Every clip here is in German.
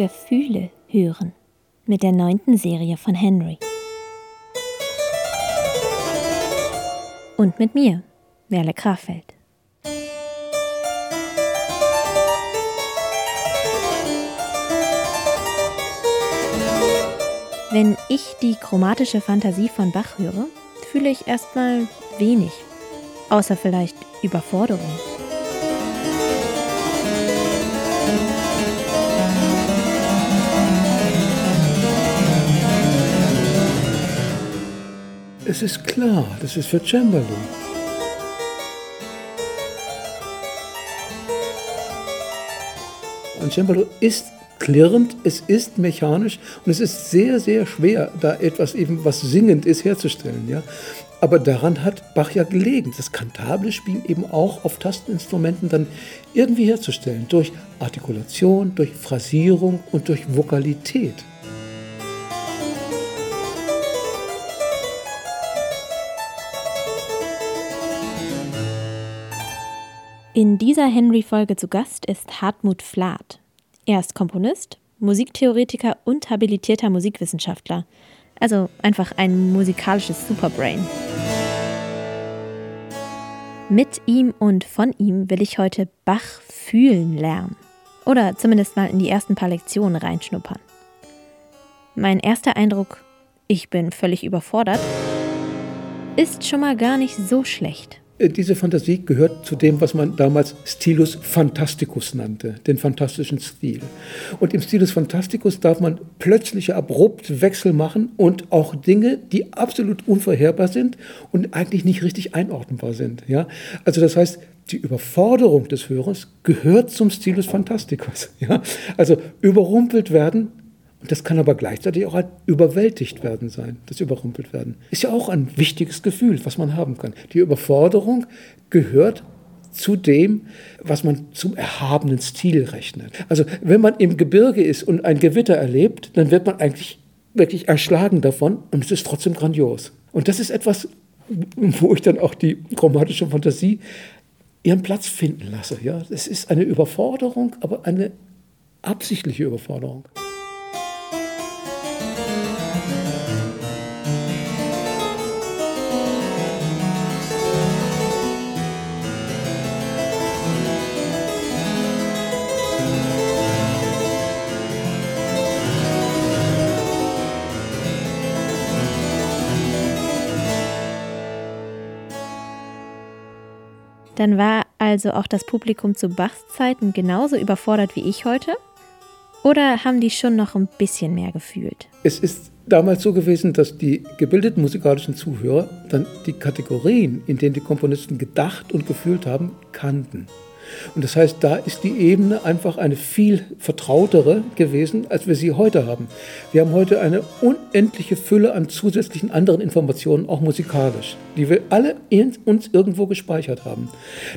Gefühle hören mit der neunten Serie von Henry. Und mit mir, Merle Krafeld. Wenn ich die chromatische Fantasie von Bach höre, fühle ich erstmal wenig, außer vielleicht Überforderung. Es ist klar, das ist für Cembalo. Ein Cembalo ist klirrend, es ist mechanisch und es ist sehr, sehr schwer, da etwas eben, was singend ist, herzustellen. Ja? Aber daran hat Bach ja gelegen, das kantable Spiel eben auch auf Tasteninstrumenten dann irgendwie herzustellen, durch Artikulation, durch Phrasierung und durch Vokalität. In dieser Henry-Folge zu Gast ist Hartmut Flath. Er ist Komponist, Musiktheoretiker und habilitierter Musikwissenschaftler. Also einfach ein musikalisches Superbrain. Mit ihm und von ihm will ich heute Bach fühlen lernen. Oder zumindest mal in die ersten paar Lektionen reinschnuppern. Mein erster Eindruck, ich bin völlig überfordert, ist schon mal gar nicht so schlecht. Äh, diese Fantasie gehört zu dem, was man damals Stilus Fantasticus nannte, den fantastischen Stil. Und im Stilus Fantasticus darf man plötzliche, abrupt Wechsel machen und auch Dinge, die absolut unvorherbar sind und eigentlich nicht richtig einordnbar sind. Ja? Also das heißt, die Überforderung des Hörers gehört zum Stilus Fantasticus. Ja? Also überrumpelt werden und das kann aber gleichzeitig auch ein überwältigt werden sein, das überrumpelt werden. Ist ja auch ein wichtiges Gefühl, was man haben kann. Die Überforderung gehört zu dem, was man zum erhabenen Stil rechnet. Also wenn man im Gebirge ist und ein Gewitter erlebt, dann wird man eigentlich wirklich erschlagen davon und es ist trotzdem grandios. Und das ist etwas, wo ich dann auch die chromatische Fantasie ihren Platz finden lasse. Ja, es ist eine Überforderung, aber eine absichtliche Überforderung. Dann war also auch das Publikum zu Bachs Zeiten genauso überfordert wie ich heute? Oder haben die schon noch ein bisschen mehr gefühlt? Es ist damals so gewesen, dass die gebildeten musikalischen Zuhörer dann die Kategorien, in denen die Komponisten gedacht und gefühlt haben, kannten. Und das heißt, da ist die Ebene einfach eine viel vertrautere gewesen, als wir sie heute haben. Wir haben heute eine unendliche Fülle an zusätzlichen anderen Informationen, auch musikalisch, die wir alle in uns irgendwo gespeichert haben.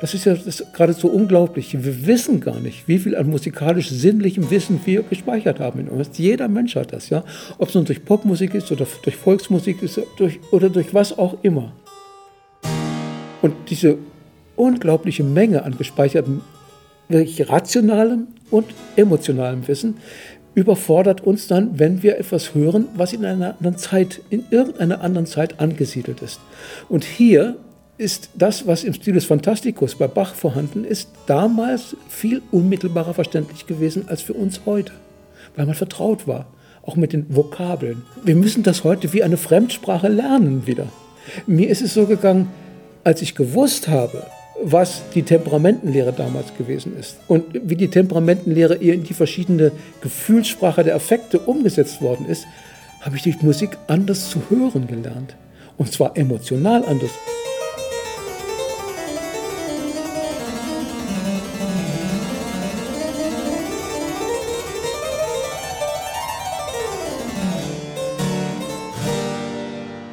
Das ist ja das geradezu unglaublich. Wir wissen gar nicht, wie viel an musikalisch sinnlichem Wissen wir gespeichert haben in uns. Jeder Mensch hat das, ja. Ob es nun durch Popmusik ist oder durch Volksmusik ist durch, oder durch was auch immer. Und diese unglaubliche Menge an gespeichertem, wirklich rationalem und emotionalem Wissen überfordert uns dann, wenn wir etwas hören, was in einer anderen Zeit, in irgendeiner anderen Zeit angesiedelt ist. Und hier ist das, was im Stilus Fantasticus bei Bach vorhanden ist, damals viel unmittelbarer verständlich gewesen als für uns heute, weil man vertraut war, auch mit den Vokabeln. Wir müssen das heute wie eine Fremdsprache lernen wieder. Mir ist es so gegangen, als ich gewusst habe, was die Temperamentenlehre damals gewesen ist und wie die Temperamentenlehre in die verschiedene Gefühlssprache der Affekte umgesetzt worden ist, habe ich die Musik anders zu hören gelernt. Und zwar emotional anders.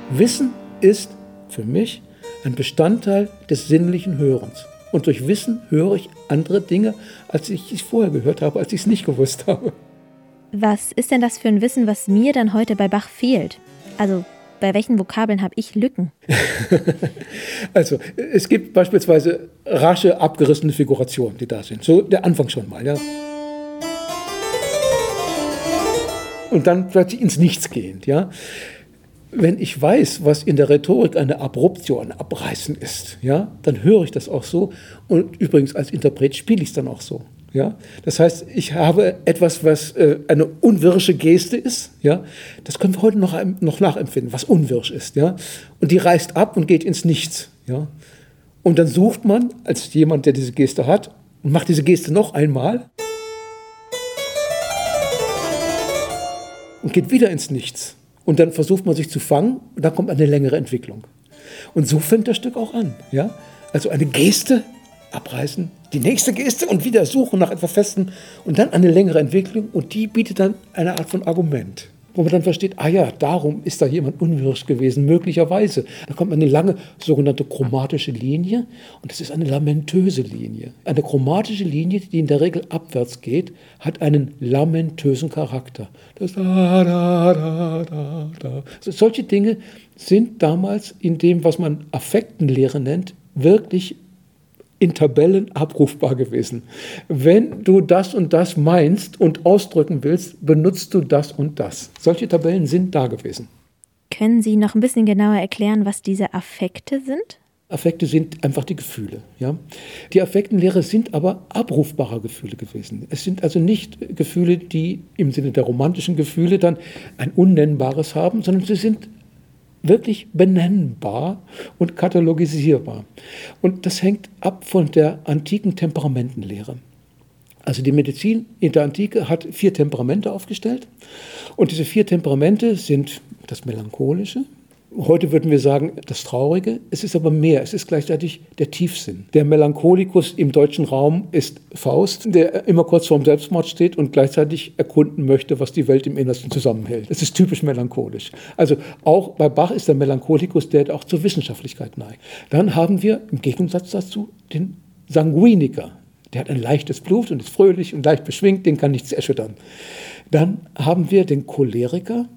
Wissen ist für mich ein Bestandteil des sinnlichen Hörens. Und durch Wissen höre ich andere Dinge, als ich es vorher gehört habe, als ich es nicht gewusst habe. Was ist denn das für ein Wissen, was mir dann heute bei Bach fehlt? Also bei welchen Vokabeln habe ich Lücken? also es gibt beispielsweise rasche, abgerissene Figurationen, die da sind. So der Anfang schon mal. Ja. und dann plötzlich ins Nichts gehend. Ja? Wenn ich weiß, was in der Rhetorik eine Abruptio, ein Abreißen ist, ja, dann höre ich das auch so. Und übrigens als Interpret spiele ich es dann auch so. Ja? Das heißt, ich habe etwas, was äh, eine unwirsche Geste ist. Ja? Das können wir heute noch, noch nachempfinden, was unwirsch ist. Ja? Und die reißt ab und geht ins Nichts. Ja? Und dann sucht man als jemand, der diese Geste hat, und macht diese Geste noch einmal und geht wieder ins Nichts. Und dann versucht man sich zu fangen und dann kommt eine längere Entwicklung. Und so fängt das Stück auch an. Ja? Also eine Geste abreißen, die nächste Geste und wieder suchen nach etwas Festem und dann eine längere Entwicklung und die bietet dann eine Art von Argument wo man dann versteht, ah ja, darum ist da jemand unwirsch gewesen, möglicherweise. Da kommt eine lange sogenannte chromatische Linie und das ist eine lamentöse Linie. Eine chromatische Linie, die in der Regel abwärts geht, hat einen lamentösen Charakter. Das da, da, da, da, da. Solche Dinge sind damals in dem, was man Affektenlehre nennt, wirklich in Tabellen abrufbar gewesen. Wenn du das und das meinst und ausdrücken willst, benutzt du das und das. Solche Tabellen sind da gewesen. Können Sie noch ein bisschen genauer erklären, was diese Affekte sind? Affekte sind einfach die Gefühle. Ja? Die Affektenlehre sind aber abrufbare Gefühle gewesen. Es sind also nicht Gefühle, die im Sinne der romantischen Gefühle dann ein Unnennbares haben, sondern sie sind wirklich benennbar und katalogisierbar. Und das hängt ab von der antiken Temperamentenlehre. Also die Medizin in der Antike hat vier Temperamente aufgestellt. Und diese vier Temperamente sind das Melancholische, Heute würden wir sagen, das Traurige. Es ist aber mehr. Es ist gleichzeitig der Tiefsinn. Der Melancholikus im deutschen Raum ist Faust, der immer kurz vorm Selbstmord steht und gleichzeitig erkunden möchte, was die Welt im Innersten zusammenhält. Das ist typisch melancholisch. Also auch bei Bach ist der Melancholikus, der auch zur Wissenschaftlichkeit neigt. Dann haben wir im Gegensatz dazu den Sanguiniker. Der hat ein leichtes Blut und ist fröhlich und leicht beschwingt, den kann nichts erschüttern. Dann haben wir den Choleriker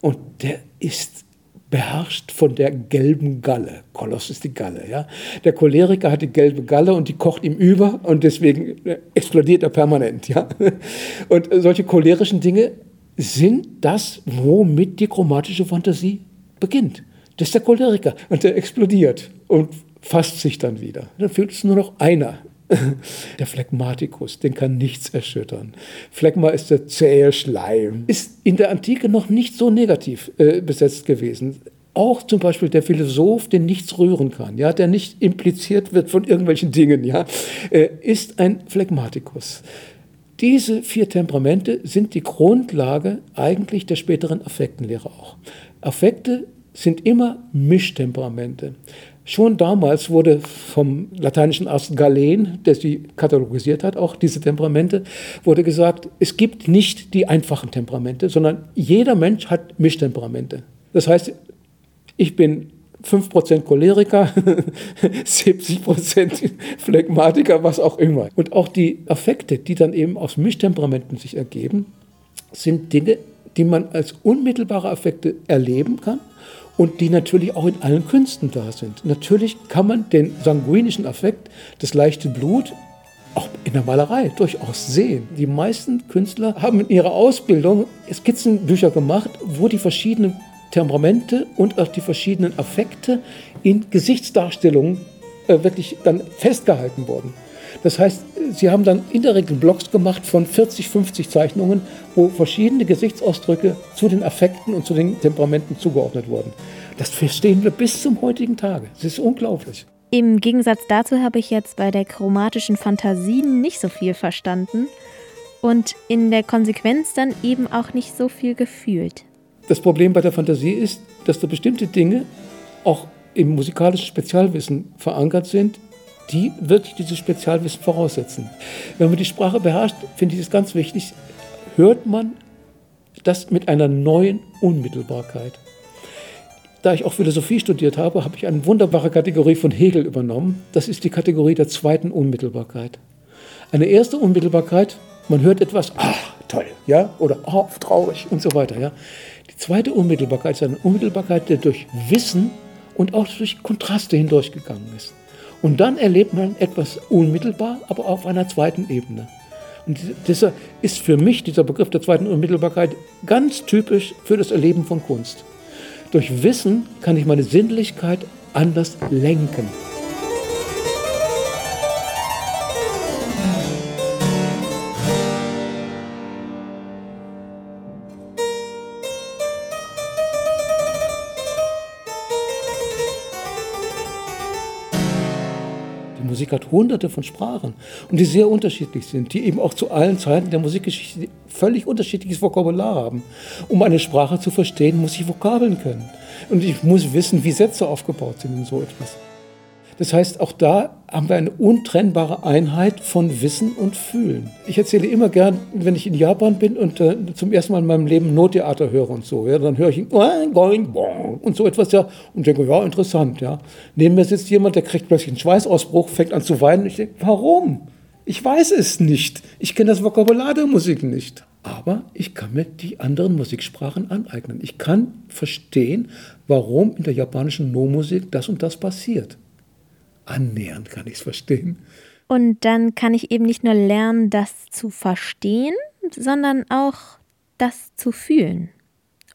und der ist beherrscht von der gelben Galle. Koloss ist die Galle. Ja? Der Choleriker hat die gelbe Galle und die kocht ihm über und deswegen äh, explodiert er permanent. Ja? Und solche cholerischen Dinge sind das, womit die chromatische Fantasie beginnt. Das ist der Choleriker und der explodiert und fasst sich dann wieder. Dann fühlt es nur noch einer Der Phlegmatikus, den kann nichts erschüttern. Phlegma ist der zähe Schleim. Ist in der Antike noch nicht so negativ äh, besetzt gewesen. Auch zum Beispiel der Philosoph, den nichts rühren kann, ja, der nicht impliziert wird von irgendwelchen Dingen, ja, äh, ist ein Phlegmatikus. Diese vier Temperamente sind die Grundlage eigentlich der späteren Affektenlehre auch. Affekte sind immer Mischtemperamente. Schon damals wurde vom lateinischen Arzt Galen, der sie katalogisiert hat, auch diese Temperamente, wurde gesagt, es gibt nicht die einfachen Temperamente, sondern jeder Mensch hat Mischtemperamente. Das heißt, ich bin 5% Choleriker, 70% Phlegmatiker, was auch immer. Und auch die Affekte, die dann eben aus Mischtemperamenten sich ergeben, sind Dinge, die man als unmittelbare Affekte erleben kann und die natürlich auch in allen Künsten da sind. Natürlich kann man den sanguinischen Affekt, das leichte Blut, auch in der Malerei durchaus sehen. Die meisten Künstler haben in ihrer Ausbildung Skizzenbücher gemacht, wo die verschiedenen Temperamente und auch die verschiedenen Affekte in Gesichtsdarstellungen äh, wirklich dann festgehalten wurden. Das heißt, sie haben dann in der Regel Blogs gemacht von 40, 50 Zeichnungen, wo verschiedene Gesichtsausdrücke zu den Affekten und zu den Temperamenten zugeordnet wurden. Das verstehen wir bis zum heutigen Tage. Das ist unglaublich. Im Gegensatz dazu habe ich jetzt bei der chromatischen Fantasie nicht so viel verstanden und in der Konsequenz dann eben auch nicht so viel gefühlt. Das Problem bei der Fantasie ist, dass da bestimmte Dinge auch im musikalischen Spezialwissen verankert sind, die wirklich dieses Spezialwissen voraussetzen. Wenn man die Sprache beherrscht, finde ich es ganz wichtig, hört man das mit einer neuen Unmittelbarkeit. Da ich auch Philosophie studiert habe, habe ich eine wunderbare Kategorie von Hegel übernommen. Das ist die Kategorie der zweiten Unmittelbarkeit. Eine erste Unmittelbarkeit, man hört etwas, ah, toll, ja, oder ah, traurig und so weiter, ja. Die zweite Unmittelbarkeit ist eine Unmittelbarkeit, die durch Wissen und auch durch Kontraste hindurchgegangen ist. Und dann erlebt man etwas unmittelbar, aber auf einer zweiten Ebene. Und dieser ist für mich, dieser Begriff der zweiten Unmittelbarkeit, ganz typisch für das Erleben von Kunst. Durch Wissen kann ich meine Sinnlichkeit anders lenken. Musik hat hunderte von Sprachen und die sehr unterschiedlich sind, die eben auch zu allen Zeiten der Musikgeschichte völlig unterschiedliches Vokabular haben. Um eine Sprache zu verstehen, muss ich Vokabeln können. Und ich muss wissen, wie Sätze aufgebaut sind und so etwas. Das heißt, auch da haben wir eine untrennbare Einheit von Wissen und Fühlen. Ich erzähle immer gern, wenn ich in Japan bin und äh, zum ersten Mal in meinem Leben Nottheater höre und so, ja, dann höre ich und so etwas ja und denke, ja, interessant, ja. Neben mir sitzt jemand, der kriegt plötzlich einen Schweißausbruch, fängt an zu weinen. Ich denke, warum? Ich weiß es nicht. Ich kenne das Vokabular der Musik nicht. Aber ich kann mir die anderen Musiksprachen aneignen. Ich kann verstehen, warum in der japanischen No-Musik das und das passiert annähernd kann ich es verstehen. Und dann kann ich eben nicht nur lernen, das zu verstehen, sondern auch das zu fühlen,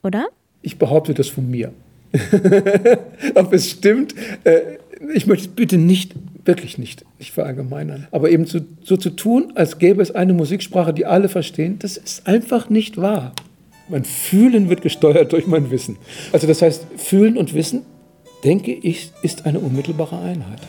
oder? Ich behaupte das von mir. Ob es stimmt, äh, ich möchte es bitte nicht, wirklich nicht, nicht verallgemeinern. Aber eben so, so zu tun, als gäbe es eine Musiksprache, die alle verstehen, das ist einfach nicht wahr. Mein Fühlen wird gesteuert durch mein Wissen. Also das heißt, Fühlen und Wissen denke ich, ist eine unmittelbare Einheit.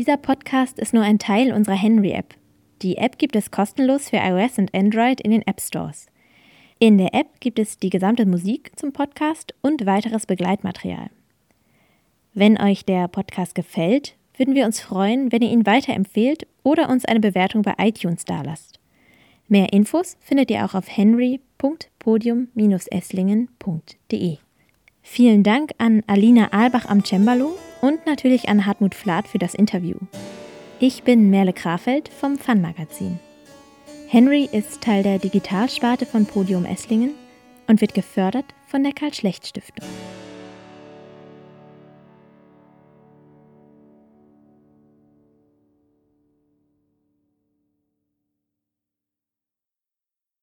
Dieser Podcast ist nur ein Teil unserer Henry-App. Die App gibt es kostenlos für iOS und Android in den App Stores. In der App gibt es die gesamte Musik zum Podcast und weiteres Begleitmaterial. Wenn euch der Podcast gefällt, würden wir uns freuen, wenn ihr ihn weiterempfehlt oder uns eine Bewertung bei iTunes dalasst. Mehr Infos findet ihr auch auf henry.podium-esslingen.de. Vielen Dank an Alina Albach am Cembalo und natürlich an Hartmut Flath für das Interview. Ich bin Merle Krafeld vom Fun Magazin. Henry ist Teil der Digitalsparte von Podium Esslingen und wird gefördert von der Karl Schlecht Stiftung.